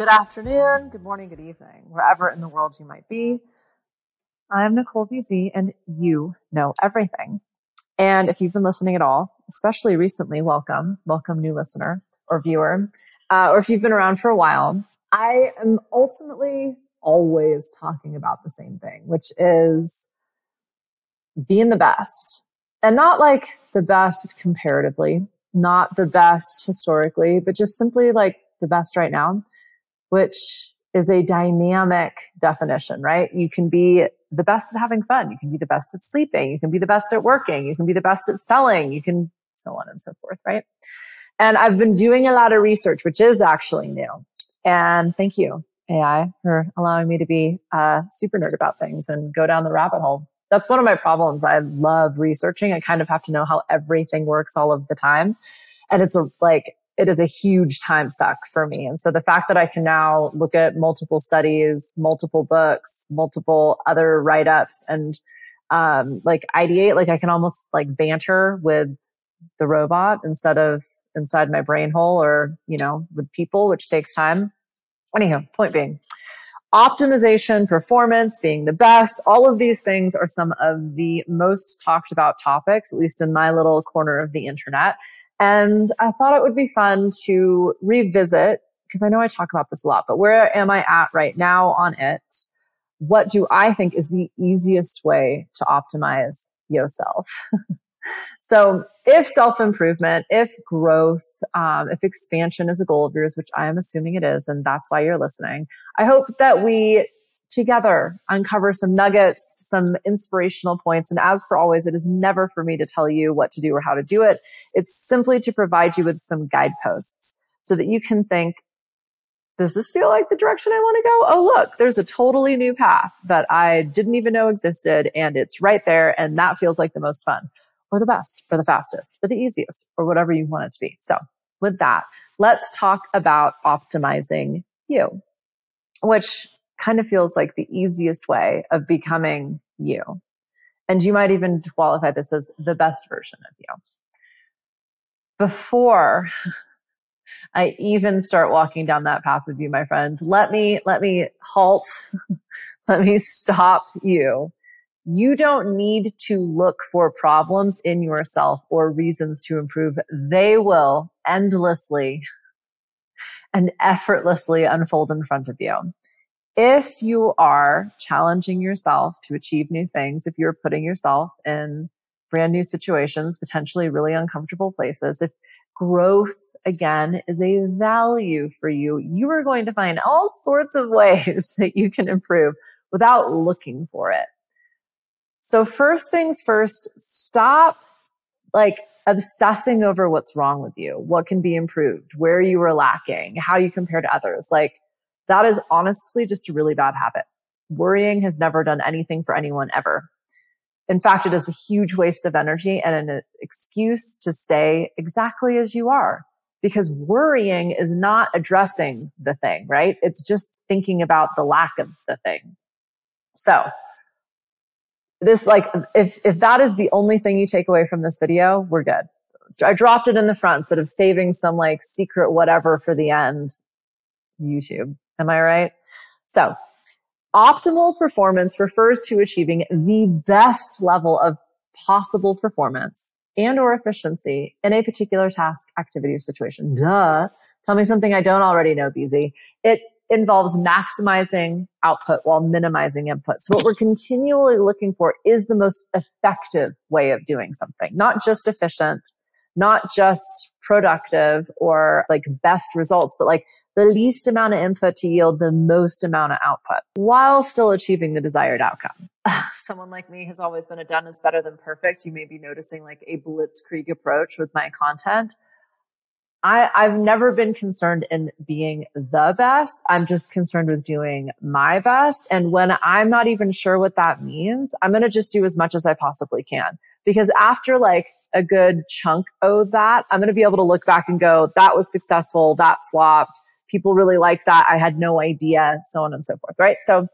Good afternoon, good morning, good evening, wherever in the world you might be. I'm Nicole BZ, and you know everything. And if you've been listening at all, especially recently, welcome, welcome, new listener or viewer. Uh, or if you've been around for a while, I am ultimately always talking about the same thing, which is being the best. And not like the best comparatively, not the best historically, but just simply like the best right now which is a dynamic definition, right? You can be the best at having fun. You can be the best at sleeping. You can be the best at working. You can be the best at selling. You can so on and so forth, right? And I've been doing a lot of research, which is actually new. And thank you, AI, for allowing me to be a super nerd about things and go down the rabbit hole. That's one of my problems. I love researching. I kind of have to know how everything works all of the time. And it's a, like it is a huge time suck for me. And so the fact that I can now look at multiple studies, multiple books, multiple other write ups and um, like ideate, like I can almost like banter with the robot instead of inside my brain hole or, you know, with people, which takes time. Anyhow, point being, optimization, performance, being the best, all of these things are some of the most talked about topics, at least in my little corner of the internet. And I thought it would be fun to revisit because I know I talk about this a lot, but where am I at right now on it? What do I think is the easiest way to optimize yourself? so if self improvement, if growth, um, if expansion is a goal of yours, which I am assuming it is, and that's why you're listening, I hope that we together uncover some nuggets, some inspirational points. And as for always, it is never for me to tell you what to do or how to do it. It's simply to provide you with some guideposts so that you can think, does this feel like the direction I want to go? Oh, look, there's a totally new path that I didn't even know existed and it's right there. And that feels like the most fun or the best or the fastest or the easiest or whatever you want it to be. So with that, let's talk about optimizing you, which kind of feels like the easiest way of becoming you. And you might even qualify this as the best version of you. Before I even start walking down that path with you, my friend, let me, let me halt. let me stop you. You don't need to look for problems in yourself or reasons to improve. They will endlessly and effortlessly unfold in front of you if you are challenging yourself to achieve new things, if you're putting yourself in brand new situations, potentially really uncomfortable places, if growth again is a value for you, you are going to find all sorts of ways that you can improve without looking for it. So first things first, stop like obsessing over what's wrong with you, what can be improved, where you are lacking, how you compare to others. Like that is honestly just a really bad habit. Worrying has never done anything for anyone ever. In fact, it is a huge waste of energy and an excuse to stay exactly as you are because worrying is not addressing the thing, right? It's just thinking about the lack of the thing. So this like, if, if that is the only thing you take away from this video, we're good. I dropped it in the front instead of saving some like secret whatever for the end. YouTube. Am I right? So optimal performance refers to achieving the best level of possible performance and or efficiency in a particular task, activity, or situation. Duh. Tell me something I don't already know, BZ. It involves maximizing output while minimizing input. So what we're continually looking for is the most effective way of doing something, not just efficient, not just productive or like best results, but like the least amount of input to yield the most amount of output while still achieving the desired outcome. Someone like me has always been a done is better than perfect. You may be noticing like a blitzkrieg approach with my content. I, I've never been concerned in being the best. I'm just concerned with doing my best. And when I'm not even sure what that means, I'm going to just do as much as I possibly can. Because after like a good chunk of that, I'm going to be able to look back and go, that was successful. That flopped People really liked that. I had no idea, so on and so forth, right? So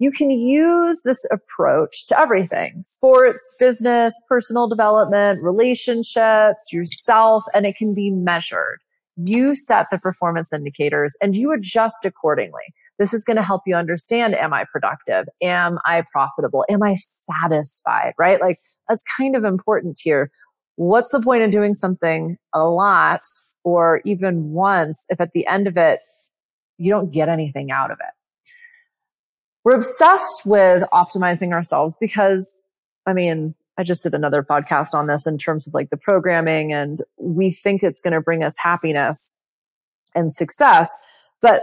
you can use this approach to everything sports, business, personal development, relationships, yourself, and it can be measured. You set the performance indicators and you adjust accordingly. This is going to help you understand Am I productive? Am I profitable? Am I satisfied? Right? Like that's kind of important here. What's the point of doing something a lot or even once if at the end of it, you don't get anything out of it? We're obsessed with optimizing ourselves because, I mean, I just did another podcast on this in terms of like the programming and we think it's going to bring us happiness and success. But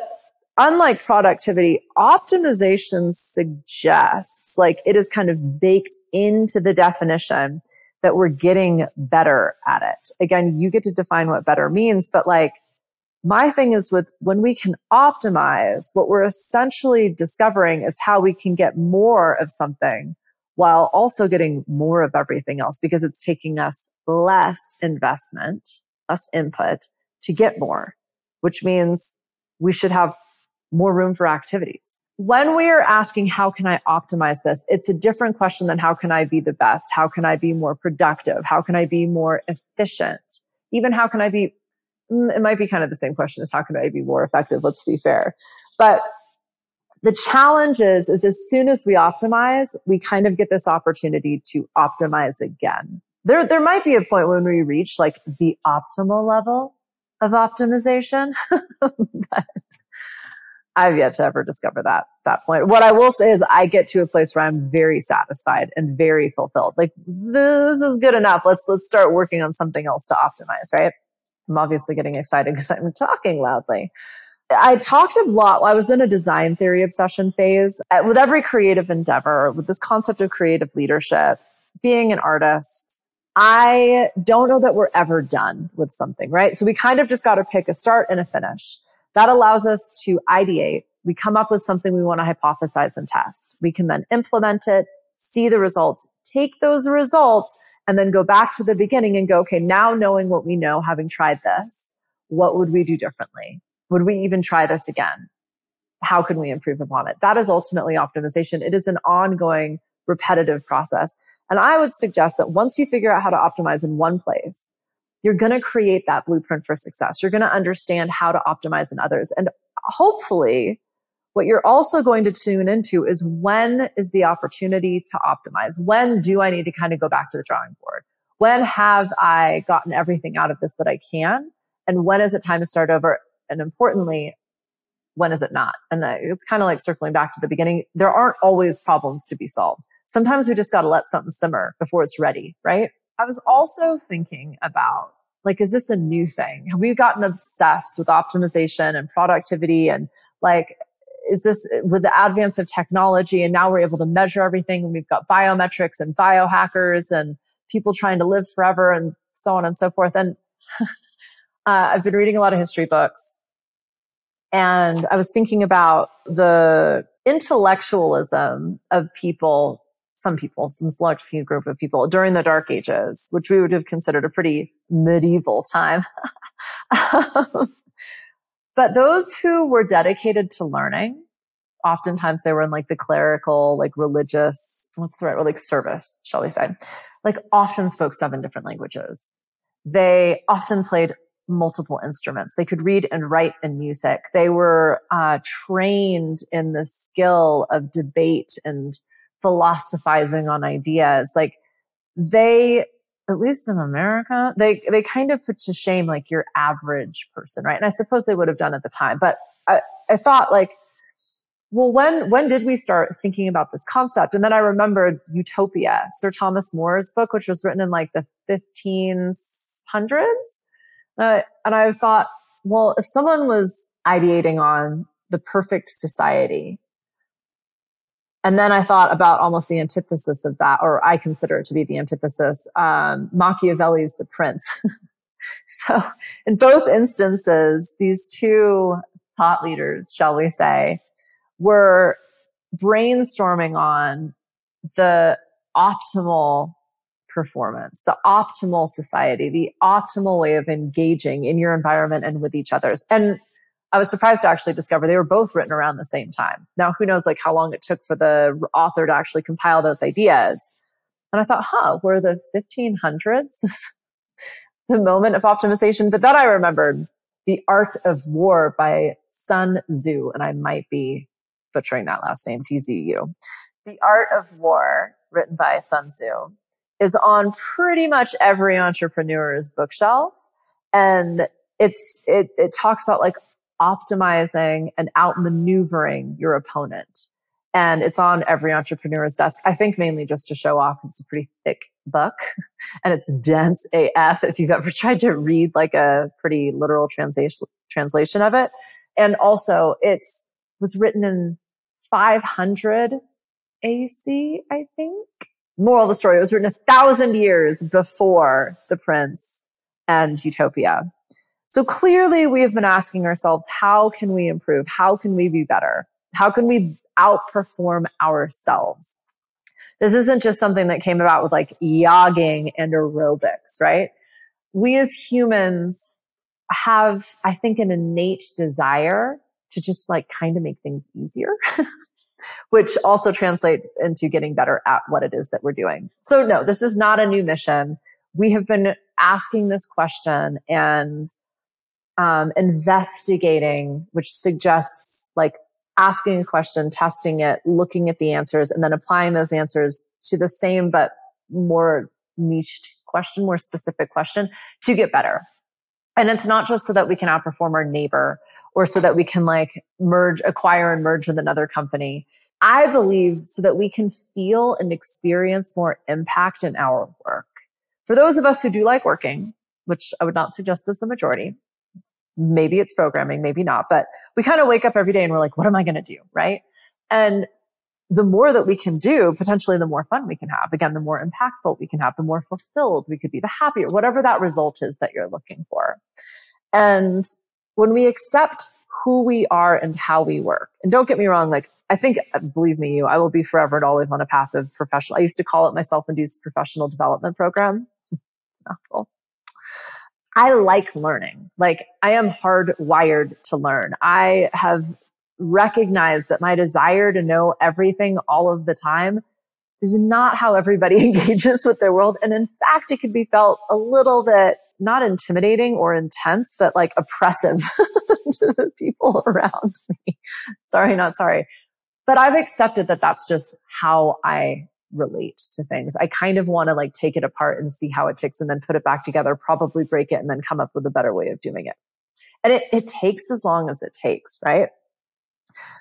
unlike productivity, optimization suggests like it is kind of baked into the definition that we're getting better at it. Again, you get to define what better means, but like my thing is with when we can optimize, what we're essentially discovering is how we can get more of something while also getting more of everything else because it's taking us less investment, less input to get more, which means we should have more room for activities. When we are asking, how can I optimize this? It's a different question than how can I be the best? How can I be more productive? How can I be more efficient? Even how can I be Mm, it might be kind of the same question as how can I be more effective? Let's be fair. But the challenge is, is as soon as we optimize, we kind of get this opportunity to optimize again. There, there might be a point when we reach like the optimal level of optimization, but I've yet to ever discover that, that point. What I will say is I get to a place where I'm very satisfied and very fulfilled. Like this is good enough. Let's, let's start working on something else to optimize, right? I'm obviously getting excited because I'm talking loudly. I talked a lot. I was in a design theory obsession phase uh, with every creative endeavor, with this concept of creative leadership, being an artist. I don't know that we're ever done with something, right? So we kind of just got to pick a start and a finish. That allows us to ideate. We come up with something we want to hypothesize and test. We can then implement it, see the results, take those results and then go back to the beginning and go, okay, now knowing what we know, having tried this, what would we do differently? Would we even try this again? How can we improve upon it? That is ultimately optimization. It is an ongoing repetitive process. And I would suggest that once you figure out how to optimize in one place, you're going to create that blueprint for success. You're going to understand how to optimize in others. And hopefully what you're also going to tune into is when is the opportunity to optimize? When do I need to kind of go back to the drawing board? When have I gotten everything out of this that I can? And when is it time to start over? And importantly, when is it not? And it's kind of like circling back to the beginning. There aren't always problems to be solved. Sometimes we just got to let something simmer before it's ready, right? I was also thinking about like, is this a new thing? Have we gotten obsessed with optimization and productivity and like is this with the advance of technology and now we're able to measure everything and we've got biometrics and biohackers and people trying to live forever and so on and so forth. And uh, i've been reading a lot of history books. And i was thinking about the intellectualism of people some people some select few group of people during the dark ages which we would have considered a pretty medieval time. Um, but those who were dedicated to learning, oftentimes they were in like the clerical, like religious, what's the right word, like service, shall we say, like often spoke seven different languages. They often played multiple instruments. They could read and write in music. They were uh, trained in the skill of debate and philosophizing on ideas. Like they at least in America, they they kind of put to shame like your average person, right? And I suppose they would have done at the time, but I, I thought like, well, when when did we start thinking about this concept? And then I remembered Utopia, Sir Thomas More's book, which was written in like the 1500s, uh, and I thought, well, if someone was ideating on the perfect society, and then I thought about almost the antithesis of that, or I consider it to be the antithesis, um, Machiavelli's The Prince. so in both instances, these two thought leaders, shall we say, were brainstorming on the optimal performance, the optimal society, the optimal way of engaging in your environment and with each others. And I was surprised to actually discover they were both written around the same time. Now, who knows like how long it took for the author to actually compile those ideas. And I thought, huh, were the 1500s the moment of optimization? But then I remembered The Art of War by Sun Tzu, and I might be butchering that last name, TZU. The Art of War, written by Sun Tzu, is on pretty much every entrepreneur's bookshelf. And it's, it, it talks about like optimizing and outmaneuvering your opponent. And it's on every entrepreneur's desk. I think mainly just to show off because it's a pretty thick book and it's dense AF if you've ever tried to read like a pretty literal translation translation of it. And also it's was written in 500 AC, I think. Moral of the story, it was written a thousand years before The Prince and Utopia. So clearly we have been asking ourselves, how can we improve? How can we be better? How can we outperform ourselves? This isn't just something that came about with like yogging and aerobics, right? We as humans have, I think, an innate desire to just like kind of make things easier, which also translates into getting better at what it is that we're doing. So no, this is not a new mission. We have been asking this question and um, investigating, which suggests like asking a question, testing it, looking at the answers, and then applying those answers to the same but more niched question, more specific question to get better. And it's not just so that we can outperform our neighbor or so that we can like merge, acquire and merge with another company. I believe so that we can feel and experience more impact in our work. For those of us who do like working, which I would not suggest is the majority, maybe it's programming, maybe not, but we kind of wake up every day and we're like, what am I going to do? Right. And the more that we can do, potentially the more fun we can have. Again, the more impactful we can have, the more fulfilled we could be, the happier, whatever that result is that you're looking for. And when we accept who we are and how we work, and don't get me wrong, like I think, believe me, you, I will be forever and always on a path of professional. I used to call it my self-induced professional development program. it's cool. I like learning. Like I am hardwired to learn. I have recognized that my desire to know everything all of the time is not how everybody engages with their world. And in fact, it can be felt a little bit not intimidating or intense, but like oppressive to the people around me. Sorry, not sorry. But I've accepted that that's just how I relate to things. I kind of want to like take it apart and see how it ticks and then put it back together, probably break it and then come up with a better way of doing it. And it, it takes as long as it takes, right?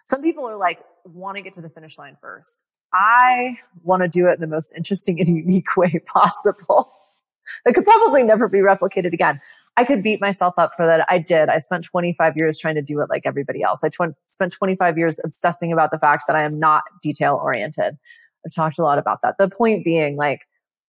Some people are like, want to get to the finish line first. I want to do it in the most interesting and unique way possible. That could probably never be replicated again. I could beat myself up for that. I did. I spent 25 years trying to do it like everybody else. I tw- spent 25 years obsessing about the fact that I am not detail oriented. I've talked a lot about that. The point being like,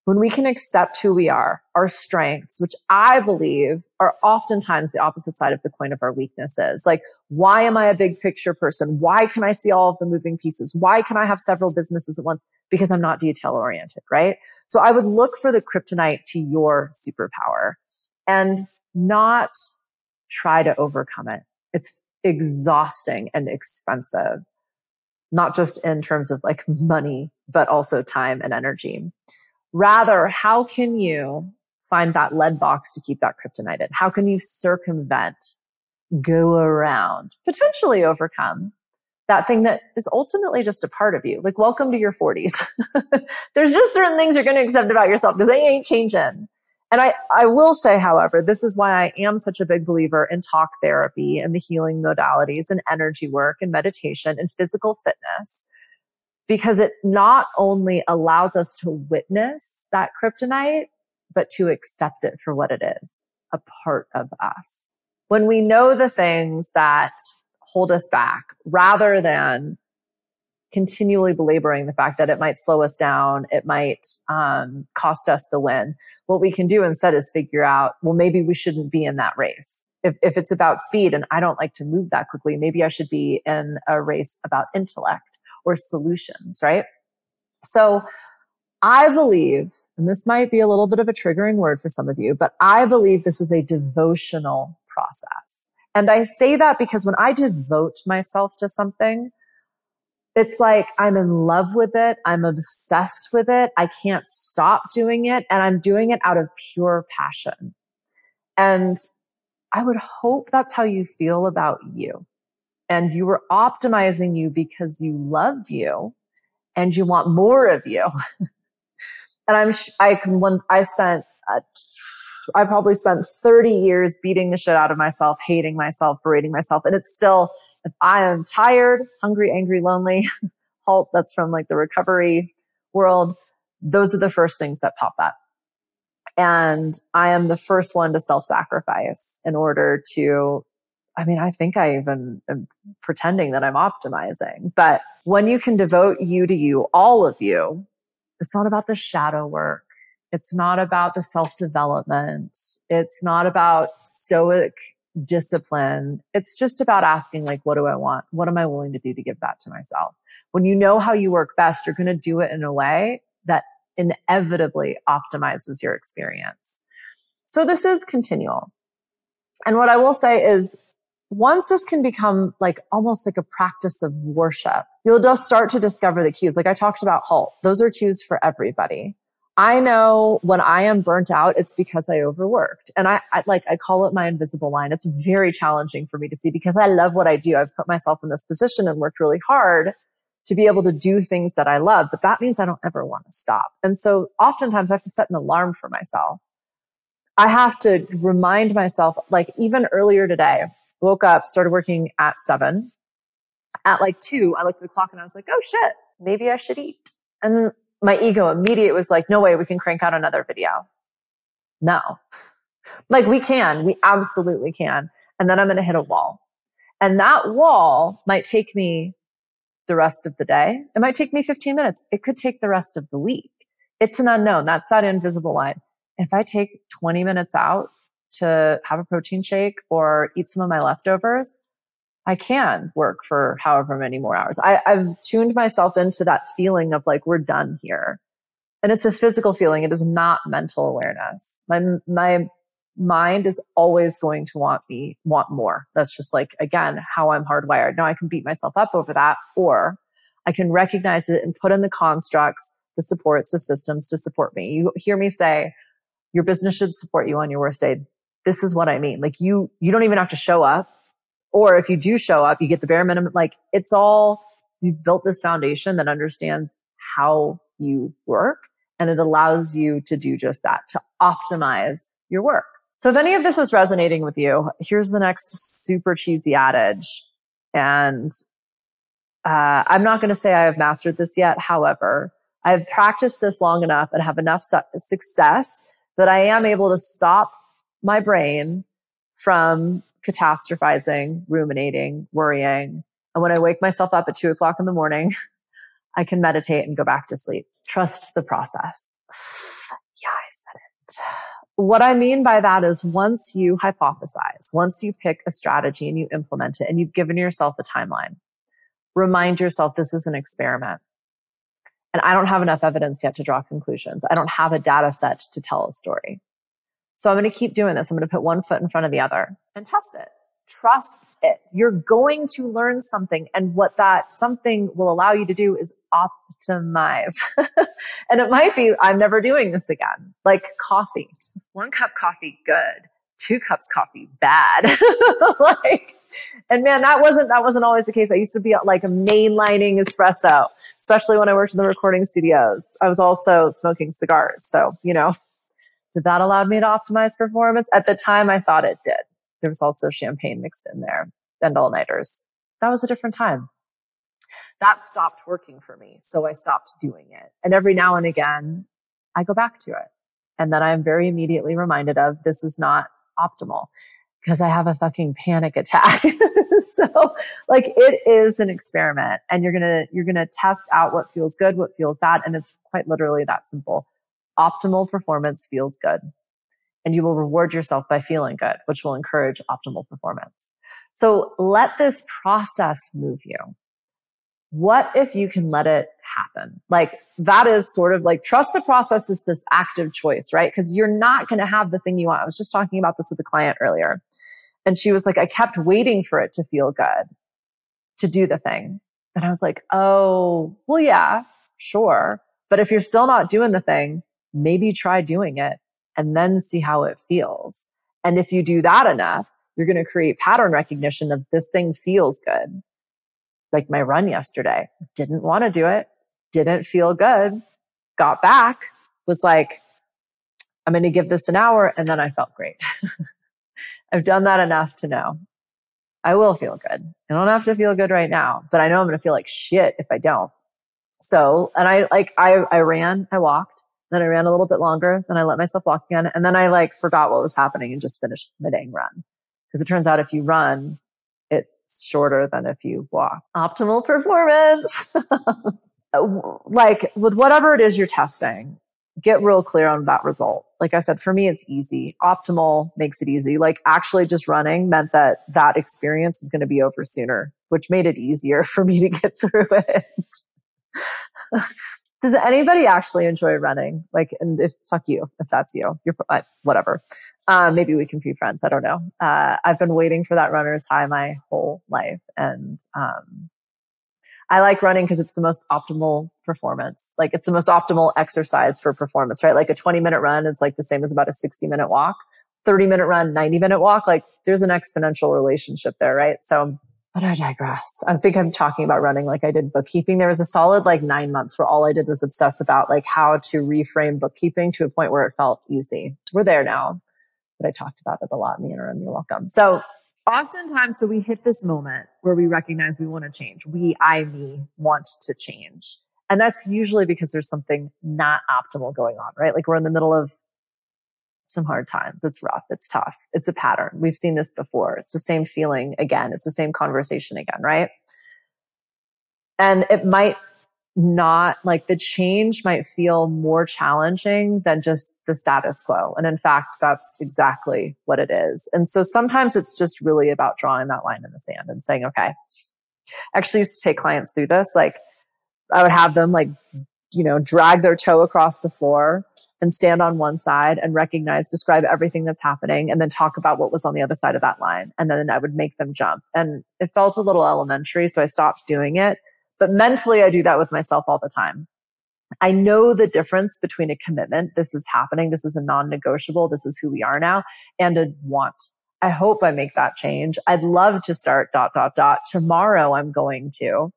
when we can accept who we are, our strengths, which I believe are oftentimes the opposite side of the coin of our weaknesses. Like, why am I a big picture person? Why can I see all of the moving pieces? Why can I have several businesses at once? Because I'm not detail oriented, right? So I would look for the kryptonite to your superpower and not try to overcome it. It's exhausting and expensive not just in terms of like money, but also time and energy. Rather, how can you find that lead box to keep that kryptonite in? How can you circumvent, go around, potentially overcome that thing that is ultimately just a part of you? Like, welcome to your 40s. There's just certain things you're going to accept about yourself because they ain't changing. And I, I will say, however, this is why I am such a big believer in talk therapy and the healing modalities and energy work and meditation and physical fitness, because it not only allows us to witness that kryptonite, but to accept it for what it is, a part of us. When we know the things that hold us back rather than continually belaboring the fact that it might slow us down, it might um, cost us the win. What we can do instead is figure out, well, maybe we shouldn't be in that race. If, if it's about speed and I don't like to move that quickly, maybe I should be in a race about intellect or solutions, right? So I believe, and this might be a little bit of a triggering word for some of you, but I believe this is a devotional process. And I say that because when I devote myself to something, it's like I'm in love with it. I'm obsessed with it. I can't stop doing it. And I'm doing it out of pure passion. And I would hope that's how you feel about you. And you were optimizing you because you love you and you want more of you. and I'm, I can, when I spent, uh, I probably spent 30 years beating the shit out of myself, hating myself, berating myself. And it's still, if I am tired, hungry, angry, lonely, halt, that's from like the recovery world. Those are the first things that pop up. And I am the first one to self sacrifice in order to, I mean, I think I even am pretending that I'm optimizing, but when you can devote you to you, all of you, it's not about the shadow work. It's not about the self development. It's not about stoic discipline. It's just about asking, like, what do I want? What am I willing to do to give that to myself? When you know how you work best, you're going to do it in a way that inevitably optimizes your experience. So this is continual. And what I will say is once this can become like almost like a practice of worship, you'll just start to discover the cues. Like I talked about halt. Those are cues for everybody. I know when I am burnt out, it's because I overworked. And I, I, like, I call it my invisible line. It's very challenging for me to see because I love what I do. I've put myself in this position and worked really hard to be able to do things that I love, but that means I don't ever want to stop. And so oftentimes I have to set an alarm for myself. I have to remind myself, like even earlier today, woke up, started working at seven. At like two, I looked at the clock and I was like, oh shit, maybe I should eat. And my ego immediate was like, no way, we can crank out another video. No. Like we can, we absolutely can. And then I'm going to hit a wall. And that wall might take me the rest of the day. It might take me 15 minutes. It could take the rest of the week. It's an unknown. That's that invisible line. If I take 20 minutes out to have a protein shake or eat some of my leftovers, I can work for however many more hours. I, I've tuned myself into that feeling of like, we're done here. And it's a physical feeling. It is not mental awareness. My, my mind is always going to want me, want more. That's just like, again, how I'm hardwired. Now I can beat myself up over that, or I can recognize it and put in the constructs, the supports, the systems to support me. You hear me say, your business should support you on your worst day. This is what I mean. Like you, you don't even have to show up. Or if you do show up, you get the bare minimum. Like it's all, you've built this foundation that understands how you work and it allows you to do just that, to optimize your work. So if any of this is resonating with you, here's the next super cheesy adage. And uh, I'm not going to say I have mastered this yet. However, I've practiced this long enough and have enough su- success that I am able to stop my brain from catastrophizing, ruminating, worrying. And when I wake myself up at two o'clock in the morning, I can meditate and go back to sleep. Trust the process. yeah, I said it what I mean by that is once you hypothesize, once you pick a strategy and you implement it and you've given yourself a timeline, remind yourself this is an experiment. And I don't have enough evidence yet to draw conclusions. I don't have a data set to tell a story. So I'm going to keep doing this. I'm going to put one foot in front of the other and test it. Trust it. You're going to learn something. And what that something will allow you to do is optimize. and it might be, I'm never doing this again. Like coffee. One cup coffee, good. Two cups coffee, bad. like, and man, that wasn't, that wasn't always the case. I used to be like mainlining espresso, especially when I worked in the recording studios. I was also smoking cigars. So, you know, that allow me to optimize performance? At the time, I thought it did. There was also champagne mixed in there and all nighters. That was a different time. That stopped working for me. So I stopped doing it. And every now and again, I go back to it. And then I'm very immediately reminded of this is not optimal because I have a fucking panic attack. so like it is an experiment and you're going to, you're going to test out what feels good, what feels bad. And it's quite literally that simple. Optimal performance feels good and you will reward yourself by feeling good, which will encourage optimal performance. So let this process move you. What if you can let it happen? Like that is sort of like trust the process is this active choice, right? Because you're not going to have the thing you want. I was just talking about this with a client earlier. And she was like, I kept waiting for it to feel good to do the thing. And I was like, oh, well, yeah, sure. But if you're still not doing the thing, maybe try doing it and then see how it feels. And if you do that enough, you're going to create pattern recognition of this thing feels good. Like my run yesterday, didn't want to do it, didn't feel good, got back, was like, I'm going to give this an hour. And then I felt great. I've done that enough to know I will feel good. I don't have to feel good right now, but I know I'm going to feel like shit if I don't. So, and I like, I, I ran, I walked, then I ran a little bit longer, then I let myself walk again. And then I like forgot what was happening and just finished my dang run. Cause it turns out if you run, it's shorter than if you walk. Optimal performance. Uh, like with whatever it is you're testing, get real clear on that result. Like I said, for me, it's easy. Optimal makes it easy. Like actually just running meant that that experience was going to be over sooner, which made it easier for me to get through it. Does anybody actually enjoy running? Like, and if fuck you, if that's you, you're uh, whatever. Uh, maybe we can be friends. I don't know. Uh, I've been waiting for that runner's high my whole life, and um, I like running because it's the most optimal performance. Like it's the most optimal exercise for performance, right? Like a 20 minute run is like the same as about a 60 minute walk. 30 minute run, 90 minute walk, like there's an exponential relationship there, right? So, but I digress. I think I'm talking about running like I did bookkeeping. There was a solid like nine months where all I did was obsess about like how to reframe bookkeeping to a point where it felt easy. We're there now, but I talked about it a lot in the interim. You're welcome. So oftentimes, so we hit this moment where we recognize we want to change. We, I, me want to change. And that's usually because there's something not optimal going on, right? Like we're in the middle of some hard times. It's rough. It's tough. It's a pattern. We've seen this before. It's the same feeling again. It's the same conversation again, right? And it might not like the change might feel more challenging than just the status quo. And in fact, that's exactly what it is. And so sometimes it's just really about drawing that line in the sand and saying, okay, actually used to take clients through this. Like I would have them like, you know, drag their toe across the floor and stand on one side and recognize, describe everything that's happening and then talk about what was on the other side of that line. And then I would make them jump. And it felt a little elementary. So I stopped doing it but mentally, I do that with myself all the time. I know the difference between a commitment. This is happening. This is a non-negotiable. This is who we are now and a want. I hope I make that change. I'd love to start dot, dot, dot. Tomorrow I'm going to,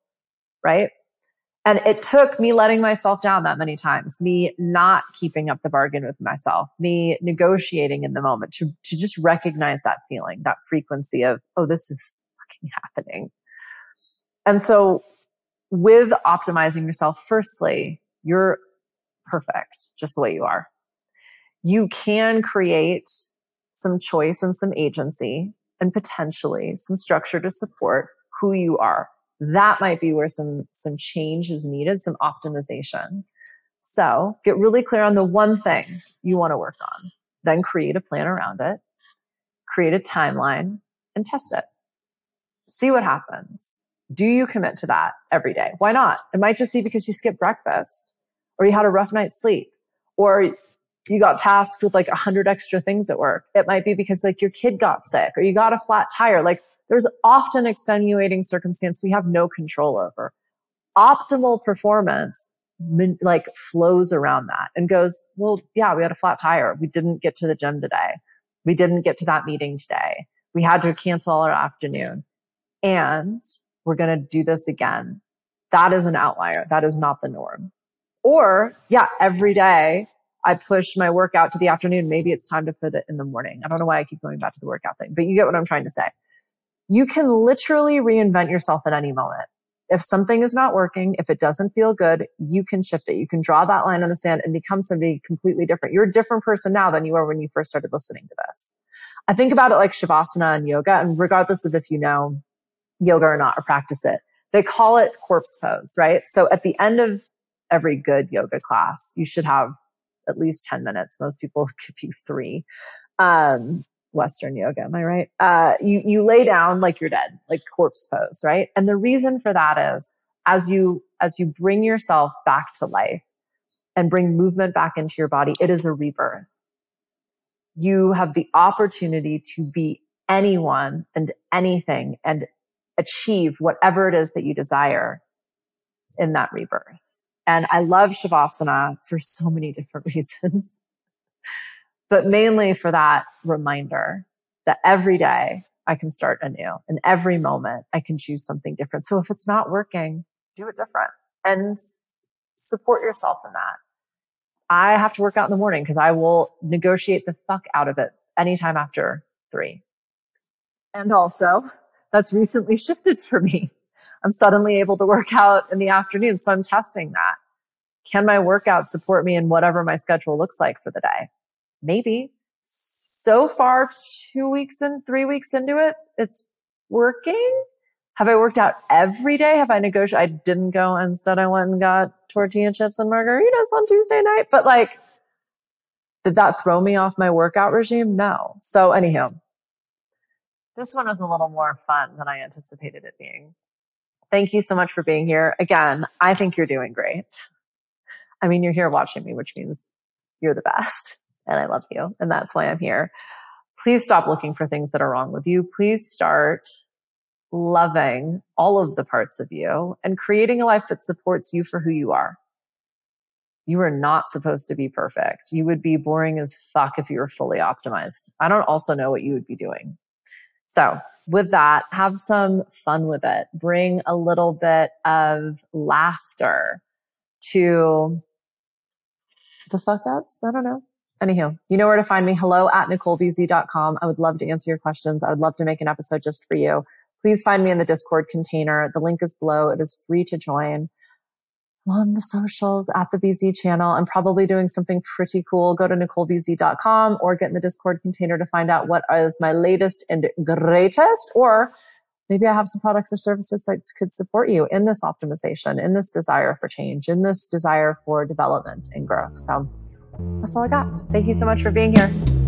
right? And it took me letting myself down that many times, me not keeping up the bargain with myself, me negotiating in the moment to, to just recognize that feeling, that frequency of, oh, this is fucking happening. And so with optimizing yourself, firstly, you're perfect just the way you are. You can create some choice and some agency and potentially some structure to support who you are. That might be where some, some change is needed, some optimization. So get really clear on the one thing you want to work on, then create a plan around it, create a timeline and test it. See what happens. Do you commit to that every day? Why not? It might just be because you skipped breakfast or you had a rough night's sleep or you got tasked with like a hundred extra things at work. It might be because like your kid got sick or you got a flat tire. Like there's often extenuating circumstance we have no control over. Optimal performance like flows around that and goes, well, yeah, we had a flat tire. We didn't get to the gym today. We didn't get to that meeting today. We had to cancel our afternoon. And we're going to do this again. That is an outlier. That is not the norm. Or yeah, every day I push my workout to the afternoon. Maybe it's time to put it in the morning. I don't know why I keep going back to the workout thing, but you get what I'm trying to say. You can literally reinvent yourself at any moment. If something is not working, if it doesn't feel good, you can shift it. You can draw that line in the sand and become somebody completely different. You're a different person now than you were when you first started listening to this. I think about it like Shavasana and yoga. And regardless of if you know yoga or not or practice it. They call it corpse pose, right? So at the end of every good yoga class, you should have at least 10 minutes. Most people give you three. Um, Western yoga, am I right? Uh, you, you lay down like you're dead, like corpse pose, right? And the reason for that is as you, as you bring yourself back to life and bring movement back into your body, it is a rebirth. You have the opportunity to be anyone and anything and achieve whatever it is that you desire in that rebirth. And I love Shavasana for so many different reasons, but mainly for that reminder that every day I can start anew and every moment I can choose something different. So if it's not working, do it different and support yourself in that. I have to work out in the morning because I will negotiate the fuck out of it anytime after three. And also that's recently shifted for me. I'm suddenly able to work out in the afternoon. So I'm testing that. Can my workout support me in whatever my schedule looks like for the day? Maybe. So far, two weeks and three weeks into it, it's working. Have I worked out every day? Have I negotiated? I didn't go. Instead, I went and got tortilla chips and margaritas on Tuesday night. But like, did that throw me off my workout regime? No. So, anywho, this one was a little more fun than I anticipated it being. Thank you so much for being here. Again, I think you're doing great. I mean, you're here watching me, which means you're the best and I love you. And that's why I'm here. Please stop looking for things that are wrong with you. Please start loving all of the parts of you and creating a life that supports you for who you are. You are not supposed to be perfect. You would be boring as fuck if you were fully optimized. I don't also know what you would be doing. So with that, have some fun with it. Bring a little bit of laughter to the fuck ups. I don't know. Anywho, you know where to find me. Hello at NicoleBZ.com. I would love to answer your questions. I would love to make an episode just for you. Please find me in the Discord container. The link is below. It is free to join on the socials at the BZ channel. I'm probably doing something pretty cool. Go to NicoleBZ.com or get in the Discord container to find out what is my latest and greatest. Or maybe I have some products or services that could support you in this optimization, in this desire for change, in this desire for development and growth. So that's all I got. Thank you so much for being here.